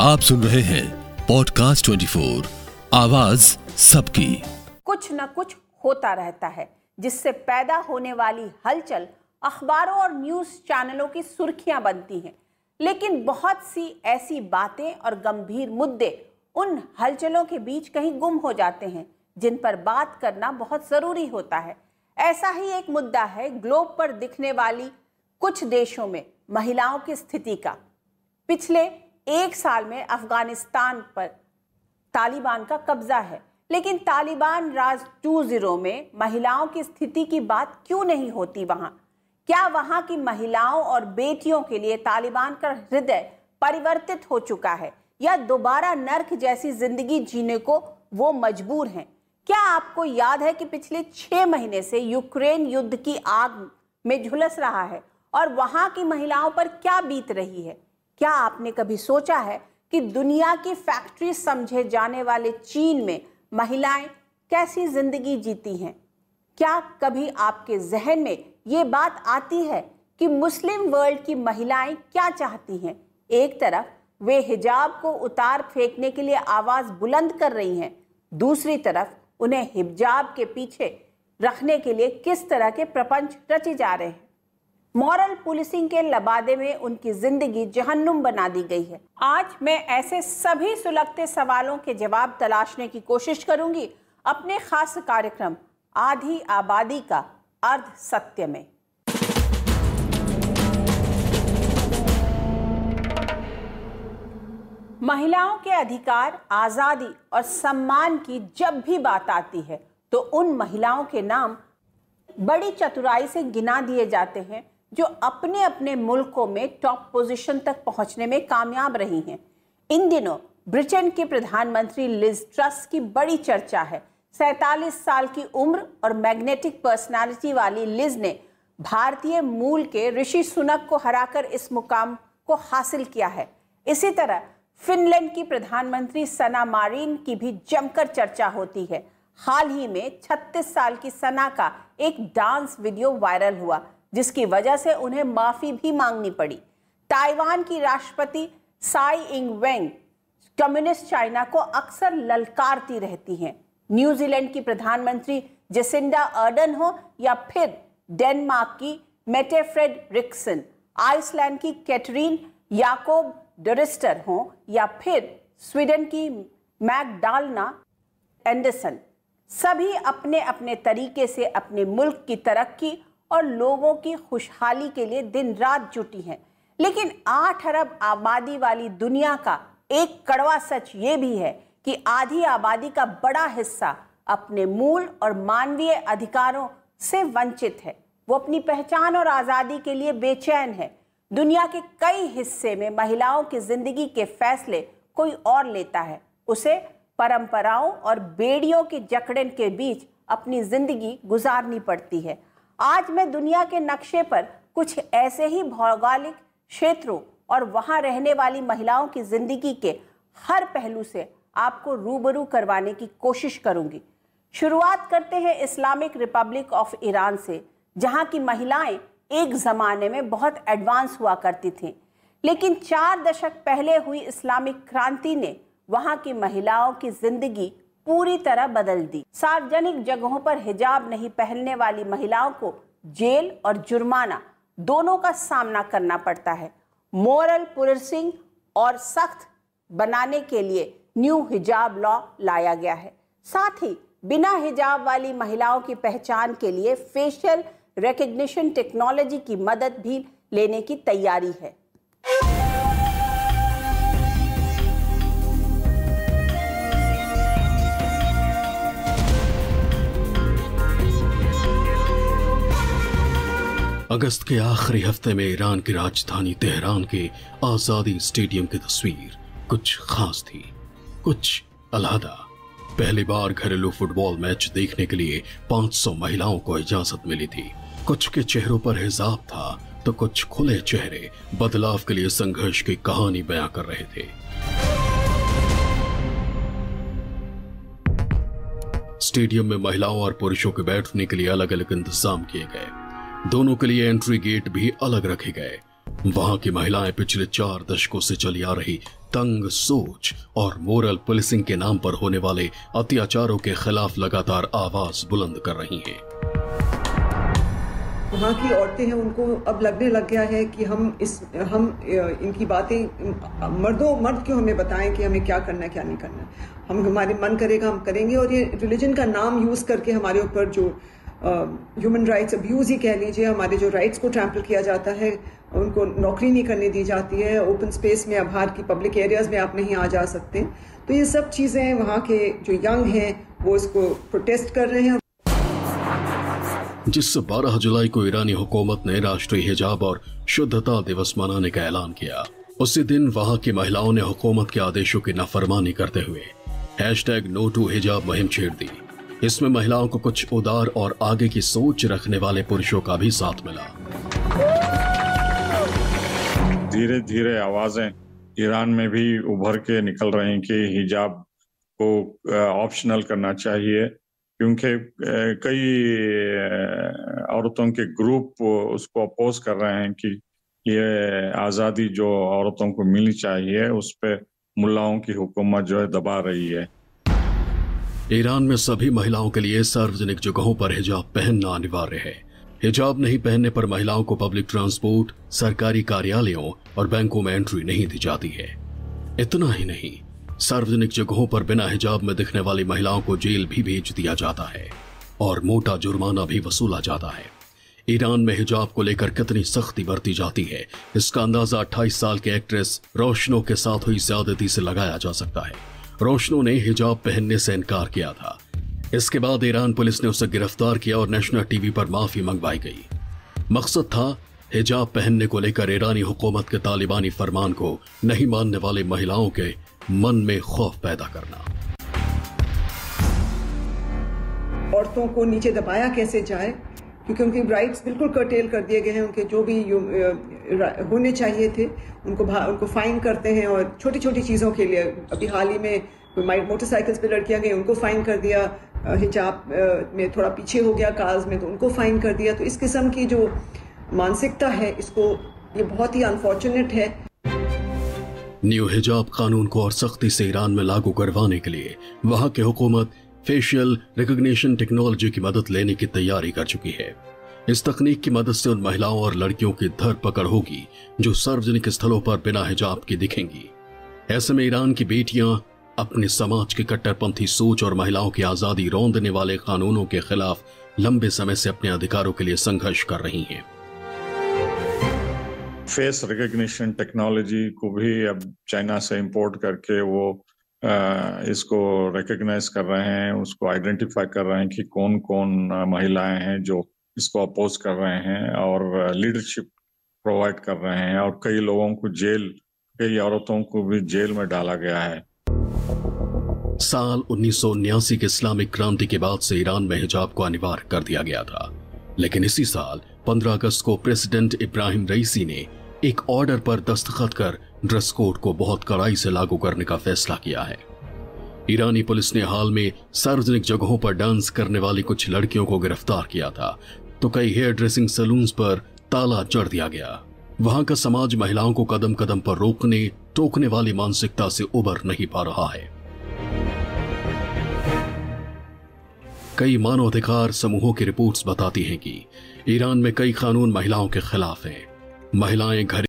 आप सुन रहे हैं पॉडकास्ट 24 आवाज़ सबकी। कुछ न कुछ होता रहता है, जिससे पैदा होने वाली हलचल अखबारों और न्यूज़ चैनलों की सुर्खियाँ बनती हैं। लेकिन बहुत सी ऐसी बातें और गंभीर मुद्दे उन हलचलों के बीच कहीं गुम हो जाते हैं, जिन पर बात करना बहुत ज़रूरी होता है। ऐसा ही एक मुद्दा है ग्लोब पर दिखने वाली कुछ देशों में महिलाओं की स्थिति का। पिछले एक साल में अफ़गानिस्तान पर तालिबान का कब्जा है। लेकिन तालिबान राज टू ज़ीरो में महिलाओं की स्थिति की बात क्यों नहीं होती वहाँ? क्या वहाँ की महिलाओं और बेटियों के लिए तालिबान का हृदय परिवर्तित हो चुका है या दोबारा नर्क जैसी ज़िंदगी जीने को वो मजबूर हैं? क्या आपको याद है कि पिछले छह महीने से यूक्रेन युद्ध की आग में झुलस रहा है और वहाँ की महिलाओं पर क्या बीत रही है? क्या आपने कभी सोचा है कि दुनिया की फैक्ट्री समझे जाने वाले चीन में महिलाएँ कैसी ज़िंदगी जीती हैं? क्या कभी आपके जहन में ये बात आती है कि मुस्लिम वर्ल्ड की महिलाएँ क्या चाहती हैं? एक तरफ़, वे हिजाब को उतार फेंकने के लिए आवाज़ बुलंद कर रही हैं। दूसरी तरफ़, उन्हें हिजाब के पीछे रखने के लिए किस तरह के प्रपंच रचे जा रहे हैं? मॉरल पुलिसिंग के लबादे में उनकी ज़िंदगी जहन्नुम बना दी गई है। आज मैं ऐसे सभी सुलगते सवालों के जवाब तलाशने की कोशिश करूँगी अपने खास कार्यक्रम आधी आबादी का अर्ध सत्य में। महिलाओं के अधिकार, आज़ादी और सम्मान की जब भी बात आती है तो उन महिलाओं के नाम बड़ी चतुराई से गिना दिए जाते हैं। जो अपने अपने मुल्कों में टॉप पोजीशन तक पहुँचने में कामयाब रही हैं। इन दिनों ब्रिटेन के प्रधानमंत्री लिज ट्रस की बड़ी चर्चा है। सैतालीस साल की उम्र और मैग्नेटिक पर्सनालिटी वाली लिज ने भारतीय मूल के ऋषि सुनक को हराकर इस मुकाम को हासिल किया है। इसी तरह फिनलैंड की प्रधानमंत्री सना मारिन की भी जमकर चर्चा होती है। हाल ही में 36 साल की सना का एक डांस वीडियो वायरल हुआ। जिसकी वजह से उन्हें माफ़ी भी मांगनी पड़ी। ताइवान की राष्ट्रपति साई इंग वेंग कम्युनिस्ट चाइना को अक्सर ललकारती रहती हैं। न्यूजीलैंड की प्रधानमंत्री जेसिंडा अर्डन हो या फिर डेनमार्क की मेटेफ्रेड रिक्सन, आइसलैंड की कैटरीन याकोब डरिस्टर हो या फिर स्वीडन की मैकडालना एंडरसन। सभी अपने अपने तरीके से अपने मुल्क की तरक्की और लोगों की खुशहाली के लिए दिन रात जुटी हैं। लेकिन आठ अरब आबादी वाली दुनिया का एक कड़वा सच ये भी है कि आधी आबादी का बड़ा हिस्सा अपने मूल और मानवीय अधिकारों से वंचित है। वो अपनी पहचान और आज़ादी के लिए बेचैन है। दुनिया के कई हिस्से में महिलाओं की ज़िंदगी के फैसले कोई और लेता है। उसे परंपराओं और बेड़ियों की जकड़न के बीच अपनी ज़िंदगी गुजारनी पड़ती है। आज मैं दुनिया के नक्शे पर कुछ ऐसे ही भौगोलिक क्षेत्रों और वहाँ रहने वाली महिलाओं की ज़िंदगी के हर पहलू से आपको रूबरू करवाने की कोशिश करूँगी। शुरुआत करते हैं इस्लामिक रिपब्लिक ऑफ़ ईरान से, जहाँ की महिलाएँ एक ज़माने में बहुत एडवांस हुआ करती थीं। लेकिन चार दशक पहले हुई इस्लामिक क्रांति ने वहाँ की महिलाओं की ज़िंदगी पूरी तरह बदल दी। सार्वजनिक जगहों पर हिजाब नहीं पहनने वाली महिलाओं को जेल और जुर्माना दोनों का सामना करना पड़ता है। मोरल पुलिसिंग और सख्त बनाने के लिए न्यू हिजाब लॉ लाया गया है। साथ ही बिना हिजाब वाली महिलाओं की पहचान के लिए फेशियल रिकग्निशन टेक्नोलॉजी की मदद भी लेने की तैयारी है। अगस्त के आखिरी हफ़्ते में ईरान की राजधानी तेहरान के आज़ादी स्टेडियम की तस्वीर कुछ खास थी, कुछ अलहदा। पहली बार घरेलू फुटबॉल मैच देखने के लिए 500 महिलाओं को इजाज़त मिली थी। कुछ के चेहरों पर हिजाब था तो कुछ खुले चेहरे बदलाव के लिए संघर्ष की कहानी बयां कर रहे थे। स्टेडियम में महिलाओं और पुरुषों के बैठने के लिए अलग अलग इंतज़ाम किए गए। दोनों के लिए एंट्री गेट भी अलग रखे गए। वहाँ की महिलाएँ पिछले चार दशकों से चली आ रही तंग सोच और मोरल पुलिसिंग के नाम पर होने वाले अत्याचारों के खिलाफ लगातार आवाज़ बुलंद कर रही हैं। वहाँ की औरतें हैं, उनको अब लगने लग गया है कि हम इस, हम इनकी बातें, मर्दों, मर्द क्यों हमें बताएँ कि हमें क्या करना है, क्या नहीं करना है? हम हमारे मन करेगा, हम करेंगे और ये रिलीजन का नाम यूज़ करके हमारे ऊपर जो ह्यूमन राइट्स अब्यूज़ ही कह लीजिए, हमारे जो राइट्स को ट्रैम्पल किया जाता है, उनको नौकरी नहीं करने दी जाती है ओपन स्पेस में बाहर की पब्लिक एरियाज़ में आप नहीं आ जा सकते। तो ये सब चीज़ें वहाँ के जो यंग हैं, वो इसको प्रोटेस्ट कर रहे हैं। जिससे 12 जुलाई को ईरानी हुकूमत ने राष्ट्रीय हिजाब और शुद्धता दिवस मनाने का ऐलान किया, उसी दिन वहाँ की महिलाओं ने हुकूमत के आदेशों की नाफरमानी करते हुए हैश टैग नो टू हिजाब मुहिम छेड़ दी। इसमें महिलाओं को कुछ उदार और आगे की सोच रखने वाले पुरुषों का भी साथ मिला। धीरे धीरे आवाज़ें ईरान में भी उभर के निकल रही कि हिजाब को ऑप्शनल करना चाहिए, क्योंकि कई औरतों के ग्रुप उसको अपोज कर रहे हैं कि ये आज़ादी जो औरतों को मिलनी चाहिए, उस पर मुल्लाओं की हुकूमत जो है दबा रही है। ईरान में सभी महिलाओं के लिए सार्वजनिक जगहों पर हिजाब पहनना अनिवार्य है। हिजाब नहीं पहनने पर महिलाओं को पब्लिक ट्रांसपोर्ट सरकारी कार्यालयों और बैंकों में एंट्री नहीं दी जाती है। इतना ही नहीं, सार्वजनिक जगहों पर बिना हिजाब में दिखने वाली महिलाओं को जेल भी भेज दिया जाता है और मोटा जुर्माना भी वसूला जाता है। ईरान में हिजाब को लेकर कितनी सख्ती बरती जाती है, इसका अंदाज़ा 28 साल के एक्ट्रेस रोशनो के साथ हुई ज्यादती से लगाया जा सकता है। रोशनो ने हिजाब पहनने से इनकार किया था। इसके बाद ईरान पुलिस ने उसे गिरफ़्तार किया और नेशनल टीवी पर माफ़ी मंगवाई गई। मकसद था हिजाब पहनने को लेकर ईरानी हुकूमत के तालिबानी फरमान को नहीं मानने वाले महिलाओं के मन में खौफ पैदा करना। औरतों को नीचे दबाया कैसे जाए? क्योंकि उनकी राइट्स बिल्कुल कर्टेल कर दिए गए हैं, उनके जो भी होने चाहिए थे, उनको उनको फाइन करते हैं और छोटी छोटी चीज़ों के लिए, अभी हाल ही में मोटरसाइकिल्स पे लड़कियाँ गई, उनको फाइन कर दिया हिजाब में थोड़ा पीछे हो गया कार्स में तो उनको फाइन कर दिया तो इस किस्म की जो मानसिकता है, इसको, ये बहुत ही अनफॉर्चुनेट है। न्यू हिजाब कानून को और सख्ती से ईरान में लागू करवाने के लिए, वहाँ की हुकूमत फेशियल रिकॉग्निशन टेक्नोलॉजी की मदद लेने की तैयारी कर चुकी है। इस तकनीक की मदद से उन महिलाओं और लड़कियों की धर पकड़ होगी, जो सार्वजनिक स्थलों पर बिना हिजाब की दिखेंगी। ऐसे में ईरान की बेटियाँ अपने समाज की कट्टरपंथी सोच और महिलाओं की आज़ादी रौंदने वाले कानूनों के खिलाफ लंबे समय से अपने अधिकारों के लिए संघर्ष कर रही हैं। फेस रिकग्निशन टेक्नोलॉजी को भी अब चाइना से इंपोर्ट करके वो इसको रिकग्नाइज कर रहे हैं, उसको आइडेंटिफाई कर रहे हैं कि कौन कौन महिलाएँ हैं जो इसको अपोज कर रहे हैं और लीडरशिप प्रोवाइड कर रहे हैं और कई लोगों को जेल, कई औरतों को भी जेल में डाला गया है। साल उन्नीस के इस्लामिक क्रांति के बाद से ईरान में हिजाब को अनिवार्य कर दिया गया था, लेकिन इसी साल 15 अगस्त को प्रेसिडेंट इब्राहिम रईसी ने एक ऑर्डर पर दस्तखत कर ड्रेस कोड को बहुत कड़ाई से लागू करने का फैसला किया है। ईरानी पुलिस ने हाल में सार्वजनिक जगहों पर डांस करने वाली कुछ लड़कियों को गिरफ़्तार किया था तो कई हेयर ड्रेसिंग सैलून्स पर ताला चढ़ दिया गया। वहाँ का समाज महिलाओं को कदम कदम पर रोकने, टोकने वाली मानसिकता से उबर नहीं पा रहा है। कई मानवाधिकार समूहों की रिपोर्ट्स बताती हैं कि ईरान में कई कानून महिलाओं के खिलाफ हैं। महिलाएँ घर